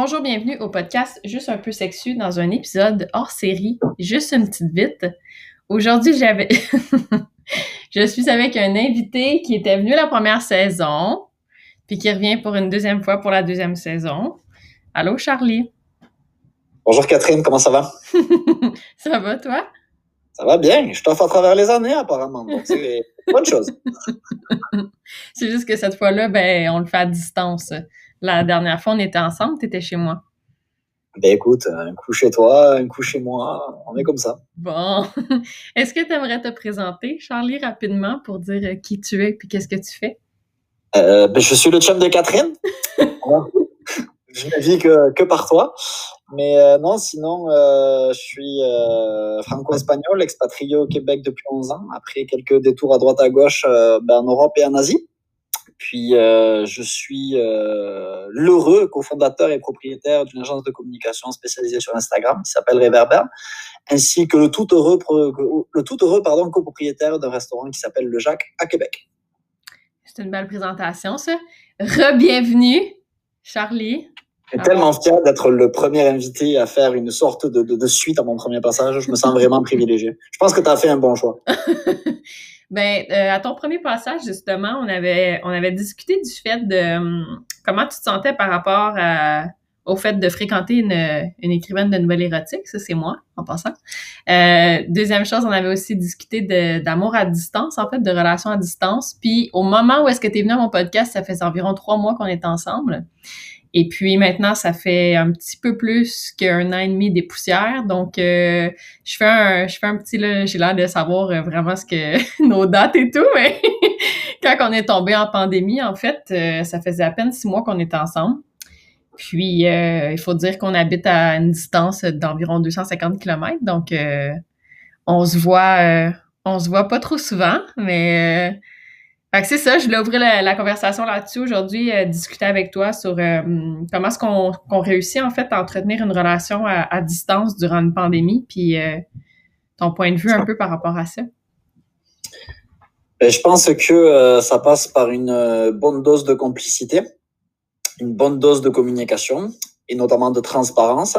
Bonjour, bienvenue au podcast Juste un peu sexu dans un épisode hors série, juste une petite vite. Aujourd'hui, j'avais je suis avec un invité qui était venu la première saison, puis qui revient pour une deuxième fois pour la deuxième saison. Allô Charlie. Bonjour Catherine, comment ça va? ça va toi? Ça va bien. Je t'offre à travers les années apparemment, donc c'est bonne chose. c'est juste que cette fois-là, ben, on le fait à distance. La dernière fois, on était ensemble, tu étais chez moi. Ben écoute, un coup chez toi, un coup chez moi, on est comme ça. Bon. Est-ce que tu aimerais te présenter, Charlie, rapidement pour dire euh, qui tu es et qu'est-ce que tu fais? Euh, ben, je suis le chum de Catherine. je ne vis que, que par toi. Mais euh, non, sinon, je suis franco-espagnol, expatrié au Québec depuis 11 ans, après quelques détours à droite à gauche ben, en Europe et en Asie. Puis euh, je suis euh, l'heureux cofondateur et propriétaire d'une agence de communication spécialisée sur Instagram qui s'appelle Reverber, ainsi que le tout heureux, le tout heureux pardon, copropriétaire d'un restaurant qui s'appelle Le Jacques à Québec. C'est une belle présentation, ça. Re-bienvenue, Charlie. Je suis tellement fier d'être le premier invité à faire une sorte de, de, de, suite à mon premier passage. Je me sens vraiment privilégié. Je pense que tu as fait un bon choix. Ben, euh, à ton premier passage, justement, on avait, on avait discuté du fait de hum, comment tu te sentais par rapport au fait de fréquenter une, une écrivaine de nouvelles érotiques. Ça, c'est moi, en passant. Euh, deuxième chose, on avait aussi discuté d'amour à distance, en fait, de relations à distance. Puis, au moment où est-ce que tu es venu à mon podcast, ça fait environ trois mois qu'on est ensemble. Et puis maintenant, ça fait un petit peu plus qu'un an et demi des poussières. Donc, euh, je fais un, je fais un petit, là, j'ai l'air de savoir euh, vraiment ce que nos dates et tout, mais quand on est tombé en pandémie, en fait, euh, ça faisait à peine six mois qu'on était ensemble. Puis, il faut dire qu'on habite à une distance d'environ 250 km. Donc, on se voit, on se voit pas trop souvent, mais fait que c'est ça, je voulais ouvrir la, conversation là-dessus aujourd'hui, euh, discuter avec toi sur euh, comment est-ce qu'on réussit en fait à entretenir une relation à, distance durant une pandémie, puis euh, ton point de vue un peu par rapport à ça? Ben, je pense que ça passe par une bonne dose de complicité, une bonne dose de communication et notamment de transparence,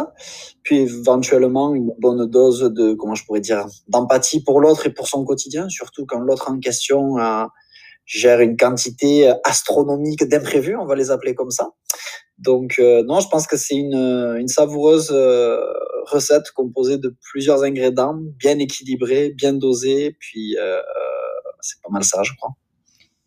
puis éventuellement une bonne dose de, comment je pourrais dire, d'empathie pour l'autre et pour son quotidien, surtout quand l'autre en question a gère une quantité euh, astronomique d'imprévus, on va les appeler comme ça. Donc euh, non, je pense que c'est une, une savoureuse euh, recette composée de plusieurs ingrédients, bien équilibrés, bien dosés, puis c'est pas mal ça, je crois.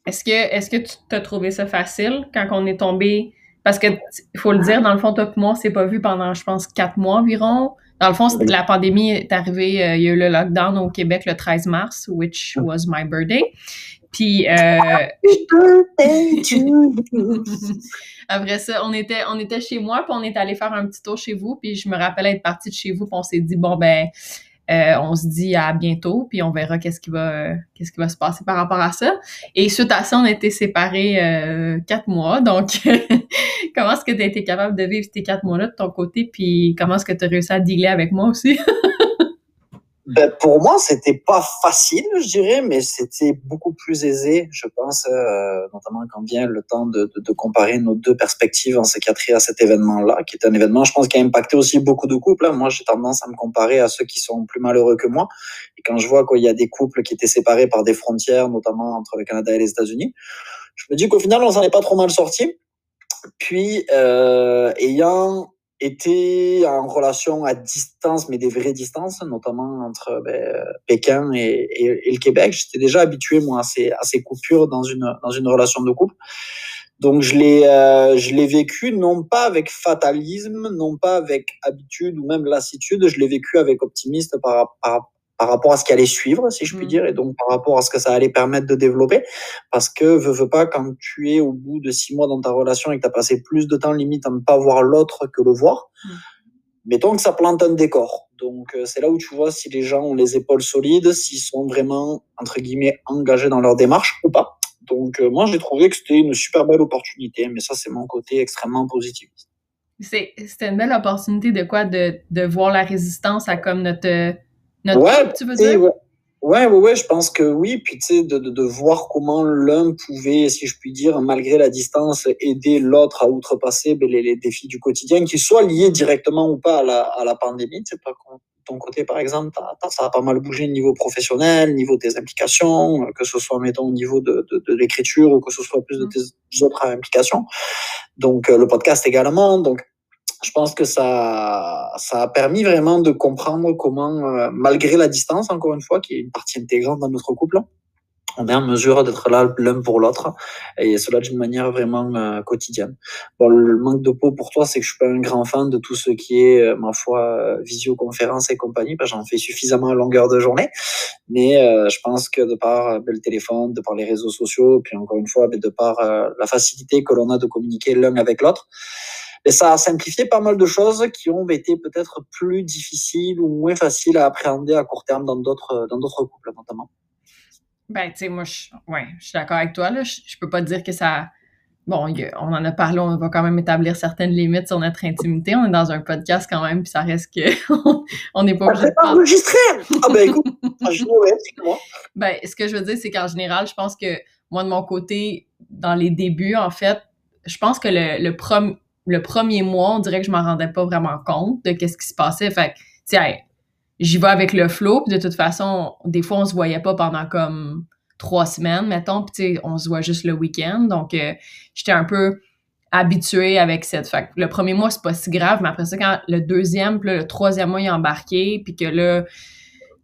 Est-ce que est-ce que tu t'as trouvé ça facile quand on est tombé? Parce que il faut le dire dans le fond toi moi, c'est pas vu pendant je pense quatre mois environ. Dans le fond, la pandémie est arrivée, il y a eu le lockdown au Québec le 13 mars, which was my birthday. Puis euh, après ça, on était on était chez moi, puis on est allé faire un petit tour chez vous, puis je me rappelle être partie de chez vous, puis on s'est dit bon ben euh, on se dit à bientôt, puis on verra qu'est-ce qui va qu'est-ce qui va se passer par rapport à ça. Et suite à ça, on a été séparés euh, quatre mois. Donc, comment est-ce que tu as été capable de vivre ces quatre mois-là de ton côté, puis comment est-ce que tu as réussi à dealer avec moi aussi? Ben, pour moi, c'était pas facile, je dirais, mais c'était beaucoup plus aisé, je pense, euh, notamment quand vient le temps de, de, de, comparer nos deux perspectives en psychiatrie à cet événement-là, qui est un événement, je pense, qui a impacté aussi beaucoup de couples. Hein. Moi, j'ai tendance à me comparer à ceux qui sont plus malheureux que moi. Et quand je vois qu'il y a des couples qui étaient séparés par des frontières, notamment entre le Canada et les États-Unis, je me dis qu'au final, on s'en est pas trop mal sorti. Puis, euh, ayant était en relation à distance, mais des vraies distances, notamment entre ben, Pékin et, et, le Québec. J'étais déjà habitué moi à ces, à ces coupures dans une dans une relation de couple. Donc je l'ai euh, je l'ai vécu non pas avec fatalisme, non pas avec habitude ou même lassitude, je l'ai vécu avec optimisme par, par, par rapport à ce qui allait suivre, si je puis mmh. dire, et donc par rapport à ce que ça allait permettre de développer. Parce que, veux, veux pas, quand tu es au bout de six mois dans ta relation et que tu as passé plus de temps limite à ne pas voir l'autre que le voir, mmh. mettons que ça plante un décor. Donc euh, c'est là où tu vois si les gens ont les épaules solides, s'ils sont vraiment, entre guillemets, engagés dans leur démarche ou pas. Donc euh, moi, j'ai trouvé que c'était une super belle opportunité, mais ça, c'est mon côté extrêmement positif. C'était une belle opportunité de quoi? De, de voir la résistance à comme notre ouais, tu veux dire? Ouais, ouais, ouais, je pense que oui. Puis tu sais, de, de, de, voir comment l'un pouvait, si je puis dire, malgré la distance, aider l'autre à outrepasser ben, les, les, défis du quotidien, qu'ils soient liés directement ou pas à la, à la pandémie. Tu sais, pas ton côté, par exemple, ça a pas mal bougé au niveau professionnel, au niveau des implications, que ce soit, mettons, au niveau de, de, de l'écriture ou que ce soit plus de tes autres implications. Donc, euh, le podcast également. Donc, je pense que ça, ça a permis vraiment de comprendre comment, euh, malgré la distance, encore une fois, qui est une partie intégrante dans notre couple, on est en mesure d'être là l'un pour l'autre et cela d'une manière vraiment euh, quotidienne. Bon, le manque de peau pour toi, c'est que je suis pas un grand fan de tout ce qui est, euh, ma foi, visioconférence et compagnie, parce que j'en fais suffisamment à longueur de journée. Mais je pense que de par ben, le téléphone, de par les réseaux sociaux, puis encore une fois, ben, de par la facilité que l'on a de communiquer l'un avec l'autre, et ça a simplifié pas mal de choses qui ont été peut-être plus difficiles ou moins faciles à appréhender à court terme dans d'autres dans d'autres couples notamment. Ben, tu sais, moi, je, ouais, je suis d'accord avec toi. Là. Je, je peux pas dire que ça. Bon, on en a parlé, on va quand même établir certaines limites sur notre intimité. On est dans un podcast quand même, puis ça reste que on n'est pas obligé de. pas enregistré! Ah ben écoute, ouais, moi. Ben, ce que je veux dire, c'est qu'en général, je pense que moi, de mon côté, dans les débuts, en fait, je pense que le, le, prom le premier mois, on dirait que je m'en rendais pas vraiment compte de qu'est-ce qui se passait. Fait tu sais, j'y vais avec le flow, puis de toute façon, des fois, on se voyait pas pendant comme trois semaines, mettons, puis on se voit juste le week-end. Donc, euh, j'étais un peu habituée avec cette. Fait le premier mois, c'est pas si grave, mais après ça, quand le deuxième, puis le troisième mois, il est embarqué, puis que là,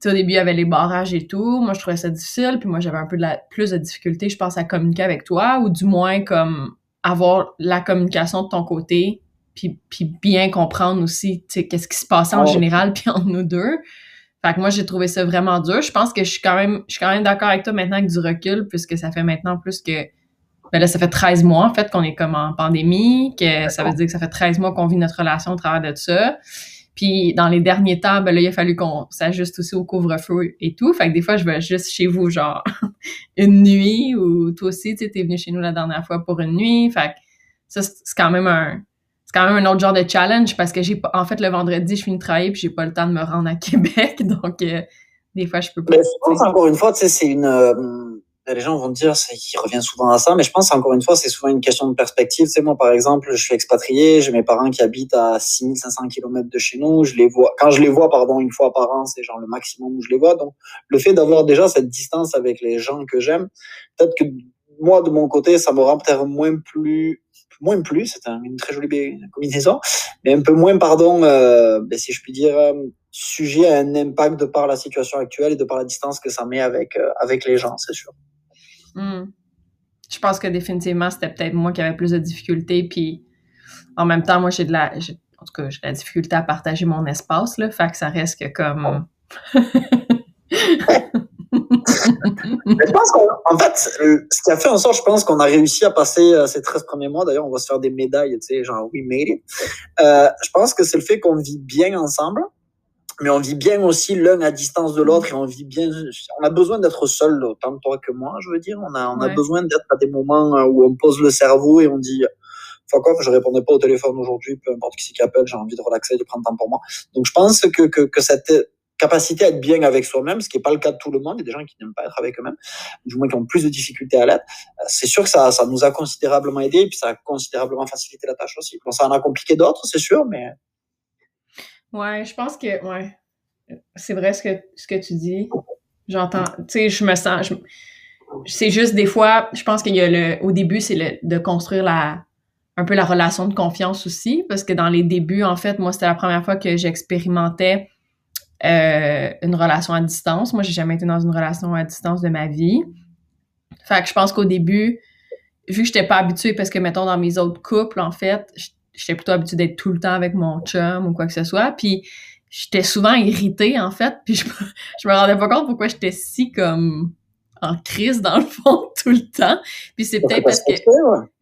tu au début, il y avait les barrages et tout. Moi, je trouvais ça difficile, puis moi, j'avais un peu de la, plus de difficulté, je pense, à communiquer avec toi, ou du moins, comme avoir la communication de ton côté, puis, puis bien comprendre aussi, tu sais, qu'est-ce qui se passait en général, puis entre nous deux. Fait que moi, j'ai trouvé ça vraiment dur. Je pense que je suis quand même, je suis quand même d'accord avec toi maintenant avec du recul, puisque ça fait maintenant plus que, ben là, ça fait 13 mois, en fait, qu'on est comme en pandémie, que ça veut dire que ça fait 13 mois qu'on vit notre relation au travers de ça. Puis dans les derniers temps, ben là, il a fallu qu'on s'ajuste aussi au couvre-feu et tout. Fait que des fois, je vais juste chez vous, genre, une nuit, ou toi aussi, tu sais, t'es venu chez nous la dernière fois pour une nuit. Fait que ça, c'est quand même un, c'est quand même un autre genre de challenge parce que j'ai pas, en fait, le vendredi, je finis de travailler puis j'ai pas le temps de me rendre à Québec. Donc, euh, des fois, je peux pas. Mais je pense, encore une fois, tu sais, c'est une, euh, les gens vont dire, c'est qu'il revient souvent à ça, mais je pense encore une fois, c'est souvent une question de perspective. C'est moi, par exemple, je suis expatrié, j'ai mes parents qui habitent à 6500 km de chez nous, je les vois, quand je les vois, pardon, une fois par an, c'est genre le maximum où je les vois. Donc, le fait d'avoir déjà cette distance avec les gens que j'aime, peut-être que moi, de mon côté, ça me rend peut-être moins plus, moins plus, c'est une très jolie combinaison, mais un peu moins, pardon, euh, ben, si je puis dire, euh, sujet à un impact de par la situation actuelle et de par la distance que ça met avec, euh, avec les gens, c'est sûr. Hmm. Je pense que définitivement, c'était peut-être moi qui avais plus de difficultés. Puis en même temps, moi, j'ai de la. En tout cas, j'ai de la difficulté à partager mon espace, là. Fait que ça reste que comme. je pense qu'en fait, ce qui a fait en sorte, je pense qu'on a réussi à passer euh, ces 13 premiers mois. D'ailleurs, on va se faire des médailles, tu sais, genre, we made it. Euh, je pense que c'est le fait qu'on vit bien ensemble mais on vit bien aussi l'un à distance de l'autre et on vit bien. On a besoin d'être seul, autant toi que moi, je veux dire. On a, on a besoin d'être à des moments euh, où on pose le cerveau et on dit fuck off, je répondais pas au téléphone aujourd'hui, peu importe qui c'est qui appelle, j'ai envie de relaxer, de prendre temps pour moi. Donc je pense que, que, que cette capacité à être bien avec soi-même, ce qui n'est pas le cas de tout le monde, il y a des gens qui n'aiment pas être avec eux-mêmes, du moins qui ont plus de difficultés à l'être. Euh, c'est sûr que ça, ça nous a considérablement aidé et puis ça a considérablement facilité la tâche aussi. Bon, ça en a compliqué d'autres, c'est sûr, mais Ouais, je pense que, ouais, c'est vrai ce que, ce que tu dis. J'entends, tu sais, je me sens, c'est juste des fois, je pense qu'il y a le, au début, c'est de construire la, un peu la relation de confiance aussi, parce que dans les débuts, en fait, moi, c'était la première fois que j'expérimentais euh, une relation à distance. Moi, j'ai jamais été dans une relation à distance de ma vie. Fait que je pense qu'au début, vu que j'étais pas habituée, parce que, mettons, dans mes autres couples, en fait, j'étais plutôt habituée d'être tout le temps avec mon chum ou quoi que ce soit. Puis j'étais souvent irritée, en fait, puis je, je me rendais pas compte pourquoi j'étais si comme en crise dans le fond tout le temps. Puis c'est peut-être parce que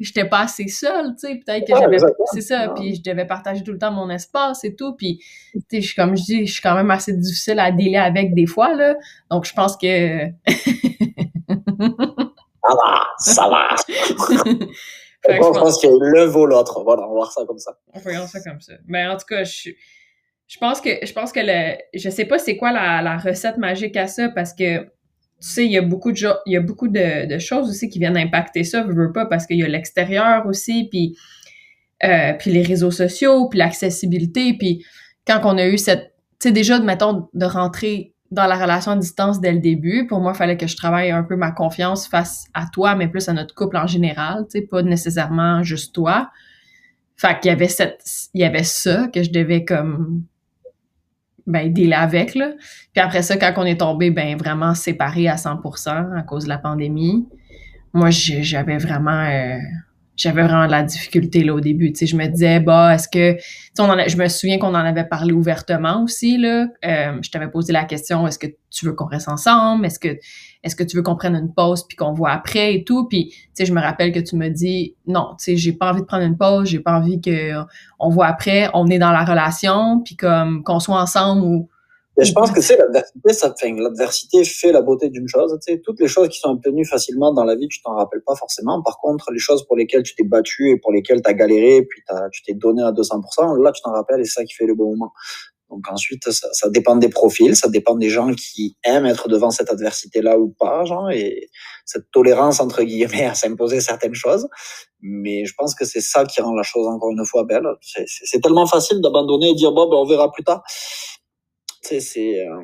j'étais pas assez seule, tu sais, peut-être que j'avais c'est ça, puis je devais partager tout le temps mon espace et tout, puis tu sais comme je dis, je suis quand même assez difficile à délai avec des fois là. Donc je pense que ça va, ça va. je pense, que l'un vaut l'autre. Voilà, on va voir ça comme ça. On va voir ça comme ça. Mais en tout cas, je suis. Je pense que je pense que le je sais pas c'est quoi la, la, recette magique à ça parce que tu sais il y a beaucoup de il y a beaucoup de, de, choses aussi qui viennent impacter ça, je veux pas parce qu'il y a l'extérieur aussi puis euh, puis les réseaux sociaux, puis l'accessibilité, puis quand on a eu cette tu sais déjà mettons de rentrer dans la relation à distance dès le début, pour moi, il fallait que je travaille un peu ma confiance face à toi, mais plus à notre couple en général, tu sais, pas nécessairement juste toi. Fait qu'il y avait cette, il y avait ça que je devais comme, ben, dealer avec, là. Puis après ça, quand on est tombé, ben, vraiment séparés à 100% à cause de la pandémie, moi, j'avais vraiment, euh, j'avais vraiment de la difficulté là au début. Tu sais, je me disais, bah, est-ce que, on en je me souviens qu'on en avait parlé ouvertement aussi là. Euh, je t'avais posé la question, est-ce que tu veux qu'on reste ensemble? Est-ce que, est-ce que tu veux qu'on prenne une pause puis qu'on voit après et tout? Puis, tu sais, je me rappelle que tu me dis, non, tu sais, j'ai pas envie de prendre une pause, j'ai pas envie que on voit après, on est dans la relation puis comme qu'on soit ensemble ou je pense que c'est l'adversité, ça fait l'adversité fait la beauté d'une chose. Tu sais, toutes les choses qui sont obtenues facilement dans la vie, tu t'en rappelles pas forcément. Par contre, les choses pour lesquelles tu t'es battu et pour lesquelles tu as galéré, puis as, tu t'es donné à 200%, là, tu t'en rappelles et c'est ça qui fait le bon moment. Donc ensuite, ça, ça, dépend des profils, ça dépend des gens qui aiment être devant cette adversité-là ou pas, genre, et cette tolérance entre guillemets à s'imposer certaines choses. Mais je pense que c'est ça qui rend la chose encore une fois belle. C'est tellement facile d'abandonner et dire bon, ben on verra plus tard c'est. Euh,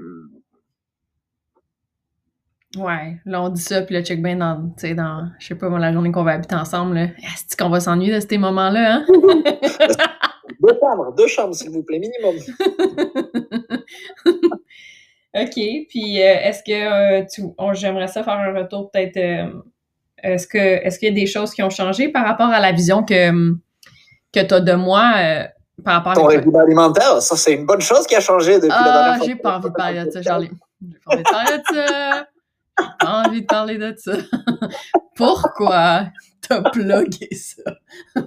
ouais, là on dit ça, puis le check bien dans, dans, je sais pas, moi, la journée qu'on va habiter ensemble, là. Est-ce qu'on va s'ennuyer de ces moments-là, hein? deux chambres, deux chambres, s'il vous plaît, minimum. OK, puis euh, est-ce que euh, tu, j'aimerais ça faire un retour peut-être, est-ce que, est-ce qu'il y a des choses qui ont changé par rapport à la vision que, que tu as de moi par rapport Ton régime alimentaire, ça, c'est une bonne chose qui a changé depuis la dernière ah, fois. j'ai pas envie de parler de ça, Charlie. J'ai pas envie de parler de ça. J'ai pas envie de parler de ça. Pourquoi t'as plugué ça?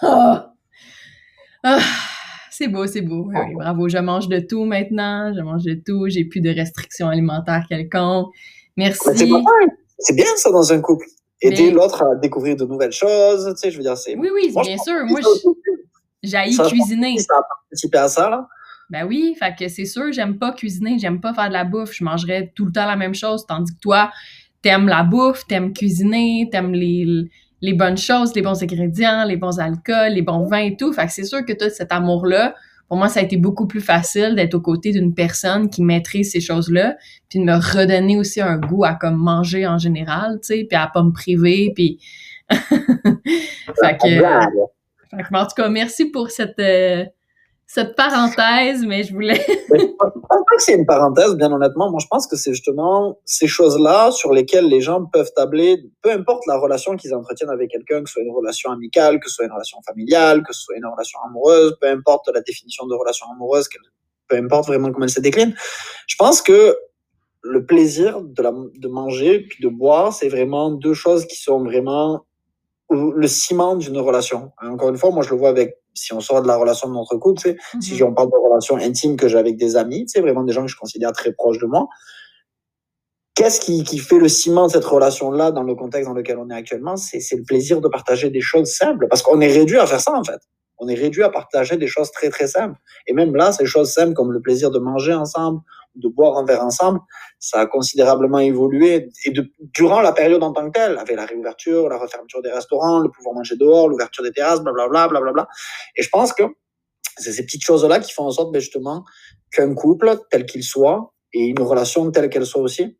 Ah. Ah. C'est beau, c'est beau. Oui, bravo. Je mange de tout maintenant. Je mange de tout. J'ai plus de restrictions alimentaires quelconques. Merci. C'est bien ça dans un couple. Aider l'autre à découvrir de nouvelles choses. Tu sais, je veux dire, c'est. Oui, oui, bien sûr. Moi, je j'ai cuisiner. Ça a participé à ça, là? Ben oui, fait que c'est sûr, j'aime pas cuisiner, j'aime pas faire de la bouffe, je mangerais tout le temps la même chose, tandis que toi, t'aimes la bouffe, t'aimes cuisiner, t'aimes les, les bonnes choses, les bons ingrédients, les bons alcools, les bons vins et tout. Fait que c'est sûr que toi, cet amour-là, pour moi, ça a été beaucoup plus facile d'être aux côtés d'une personne qui maîtrise ces choses-là, puis de me redonner aussi un goût à comme manger en général, tu sais, puis à pas me priver, puis... fait que en tout cas, merci pour cette, euh, cette parenthèse, mais je voulais. je pense pas que c'est une parenthèse, bien honnêtement. Moi, je pense que c'est justement ces choses-là sur lesquelles les gens peuvent tabler, peu importe la relation qu'ils entretiennent avec quelqu'un, que ce soit une relation amicale, que ce soit une relation familiale, que ce soit une relation amoureuse, peu importe la définition de relation amoureuse, peu importe vraiment comment elle se décline. Je pense que le plaisir de, de manger puis de boire, c'est vraiment deux choses qui sont vraiment le ciment d'une relation. Encore une fois, moi je le vois avec si on sort de la relation de notre couple, sais, si mhm. on parle de relations intimes que j'ai avec des amis, c'est vraiment des gens que je considère très proches de moi. Qu'est-ce qui, qui fait le ciment de cette relation-là dans le contexte dans lequel on est actuellement? C'est le plaisir de partager des choses simples, parce qu'on est réduit à faire ça en fait. On est réduit à partager des choses très très simples. Et même là, ces choses simples comme le plaisir de manger ensemble, de boire un verre ensemble, ça a considérablement évolué. Et durant la période en tant que telle, avec la réouverture, la refermeture des restaurants, le pouvoir manger dehors, l'ouverture des terrasses, blablabla, blablabla. Et je pense que c'est ces petites choses-là qui font en sorte, ben justement, qu'un couple, tel qu'il soit, et une relation telle qu'elle soit aussi,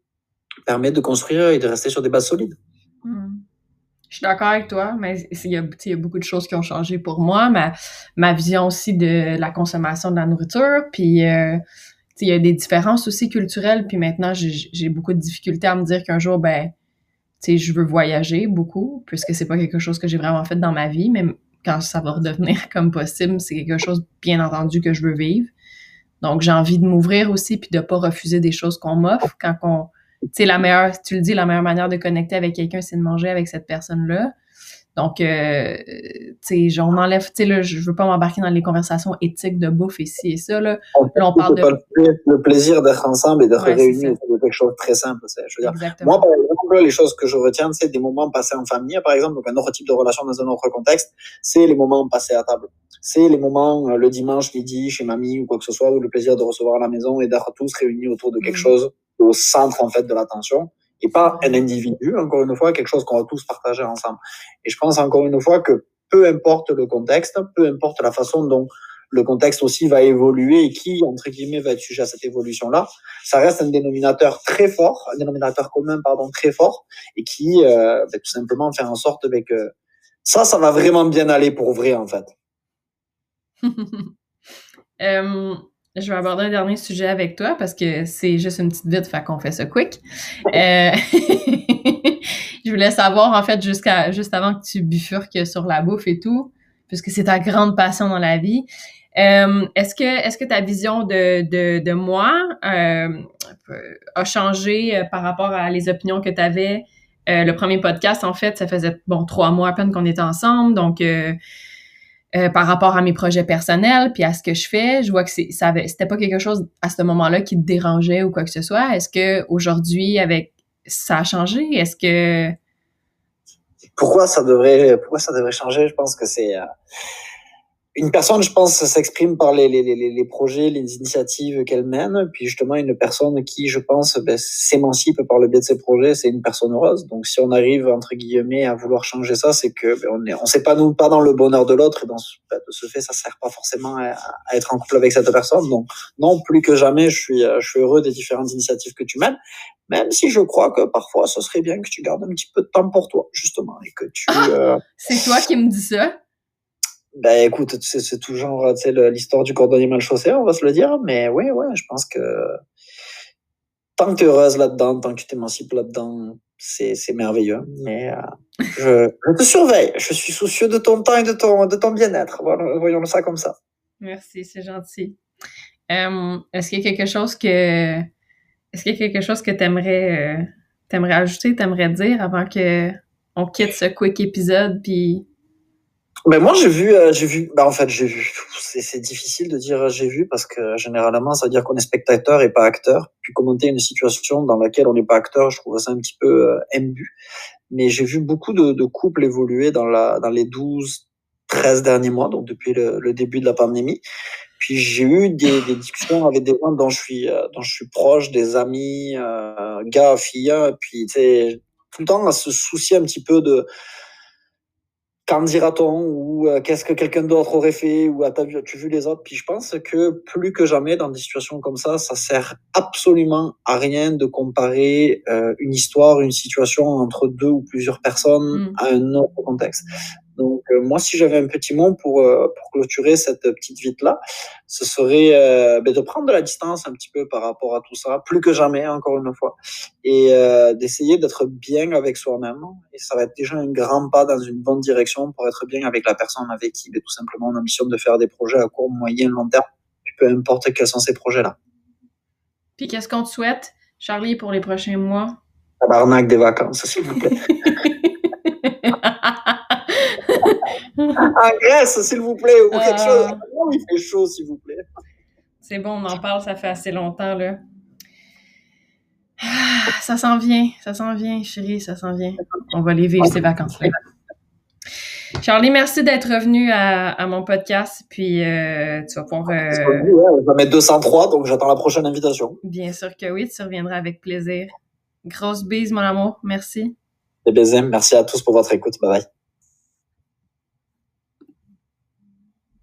permet de construire et de rester sur des bases solides. Hmm. Je suis d'accord avec toi, mais il y, a, beaucoup de choses qui ont changé pour moi. Ma, ma vision aussi de la consommation de la nourriture, puis euh, il y a des différences aussi culturelles, puis maintenant, j'ai beaucoup de difficultés à me dire qu'un jour, ben, tu je veux voyager beaucoup, puisque c'est pas quelque chose que j'ai vraiment fait dans ma vie, mais quand ça va redevenir comme possible, c'est quelque chose, bien entendu, que je veux vivre. Donc, j'ai envie de m'ouvrir aussi, puis de pas refuser des choses qu'on m'offre quand on... Tu la meilleure, tu le dis, la meilleure manière de connecter avec quelqu'un, c'est de manger avec cette personne-là. Donc, euh, tu sais, on enlève, tu sais, là, je veux pas m'embarquer dans les conversations éthiques de bouffe ici et ça, là. là on parle de... le plaisir d'être ensemble et d'être réunis autour de quelque chose de très simple. Je veux dire, moi, par exemple, les choses que je retiens, c'est des moments passés en famille, par exemple, donc un autre type de relation dans un autre contexte, c'est les moments passés à table. C'est les moments, euh, le dimanche midi, chez mamie ou quoi que ce soit, ou le plaisir de recevoir à la maison et d'être tous réunis autour de quelque mmh. chose au centre, en fait, de l'attention et pas un individu, encore une fois, quelque chose qu'on va tous partager ensemble. Et je pense encore une fois que peu importe le contexte, peu importe la façon dont le contexte aussi va évoluer et qui, entre guillemets, va être sujet à cette évolution-là, ça reste un dénominateur très fort, un dénominateur commun, pardon, très fort, et qui, euh, va tout simplement faire en sorte que ça, ça va vraiment bien aller pour vrai, en fait. euh, je vais aborder un dernier sujet avec toi parce que c'est juste une petite vite, fait qu'on fait ça quick. Euh, je voulais savoir, en fait, jusqu'à juste avant que tu bifurques sur la bouffe et tout, puisque c'est ta grande passion dans la vie. Euh, est-ce que est-ce que ta vision de, de, de moi euh, a changé par rapport à les opinions que tu avais? le premier podcast, en fait, ça faisait bon trois mois à peine qu'on était ensemble, donc euh, par rapport à mes projets personnels puis à ce que je fais, je vois que c'est ça c'était pas quelque chose à ce moment-là qui te dérangeait ou quoi que ce soit. Est-ce que aujourd'hui avec ça a changé? Est-ce que pourquoi ça devrait pourquoi ça devrait changer? Je pense que c'est euh, une personne, je pense, s'exprime par les, les, les, les, projets, les initiatives qu'elle mène. Puis justement, une personne qui, je pense, ben, s'émancipe par le biais de ses projets, c'est une personne heureuse. Donc si on arrive, entre guillemets, à vouloir changer ça, c'est que ben, on est, on s'épanouit pas dans le bonheur de l'autre. Et dans ce, ben, de ce fait, ça sert pas forcément à, à, être en couple avec cette personne. Donc non, plus que jamais, je suis, je suis heureux des différentes initiatives que tu mènes. Même si je crois que parfois, ce serait bien que tu gardes un petit peu de temps pour toi, justement, et que tu. Ah! Euh, c'est toi qui me dis ça. Ben écoute, c'est tu sais, l'histoire du cordonnier mal chaussé, on va se le dire, mais oui, ouais, je pense que tant que tu es heureuse là-dedans, tant que tu t'émancipes là-dedans, c'est merveilleux. Mais euh, je, je, te surveille, je suis soucieux de ton temps et de ton, de ton bien-être. Voyons ça comme ça. Merci, c'est gentil. Euh, est-ce qu'il y a quelque chose que est-ce qu'il y a quelque chose que t'aimerais euh, t'aimerais ajouter, t'aimerais dire avant que on quitte ce quick épisode puis mais moi j'ai vu, euh, j'ai vu, bah en fait j'ai vu. C'est difficile de dire euh, j'ai vu parce que généralement ça veut dire qu'on est spectateur et pas acteur. Puis commenter une situation dans laquelle on n'est pas acteur, je trouve ça un petit peu euh, imbu. Mais j'ai vu beaucoup de, de, couples évoluer dans la dans les 12, 13 derniers mois, donc depuis le, le début de la pandémie. Puis j'ai eu des, des, discussions avec des gens dont je suis euh, dont je suis proche, des amis, euh, gars, filles, puis tu sais tout le temps à se soucier un petit peu de qu'en dira-t-on ou euh, qu'est-ce que quelqu'un d'autre aurait fait ou as-tu vu les autres? Puis je pense que plus que jamais dans des situations comme ça ça sert absolument à rien de comparer euh, une histoire une situation entre deux ou plusieurs personnes mm. à un autre contexte donc euh, moi, si j'avais un petit mot pour, euh, pour clôturer cette petite vite-là, ce serait euh, ben, de prendre de la distance un petit peu par rapport à tout ça, plus que jamais, encore une fois, et d'essayer d'être bien avec soi-même. Et ça va être déjà un grand pas dans une bonne direction pour être bien avec la personne avec qui ben, tout simplement on ambitionne de faire des projets à court, moyen, long terme, peu importe quels sont ces projets-là. Puis qu'est-ce qu'on te souhaite, Charlie, pour les prochains mois? Tabarnak des vacances, s'il vous plaît. en Grèce, s'il vous plaît, ou quelque chose. Oh, il fait chaud, s'il vous plaît. C'est bon, on en parle, ça fait assez longtemps, là. Ah, ça s'en vient, ça s'en vient, chérie, ça s'en vient. On va les vivre ces vacances-là. Charlie, merci d'être revenu à, mon podcast. Puis euh, tu vas pouvoir. Euh... on va mettre 203, donc j'attends la prochaine invitation. Bien sûr que oui, tu reviendras avec plaisir. Grosse bise, mon amour. Merci. Des baisers. Merci à tous pour votre écoute. Bye bye.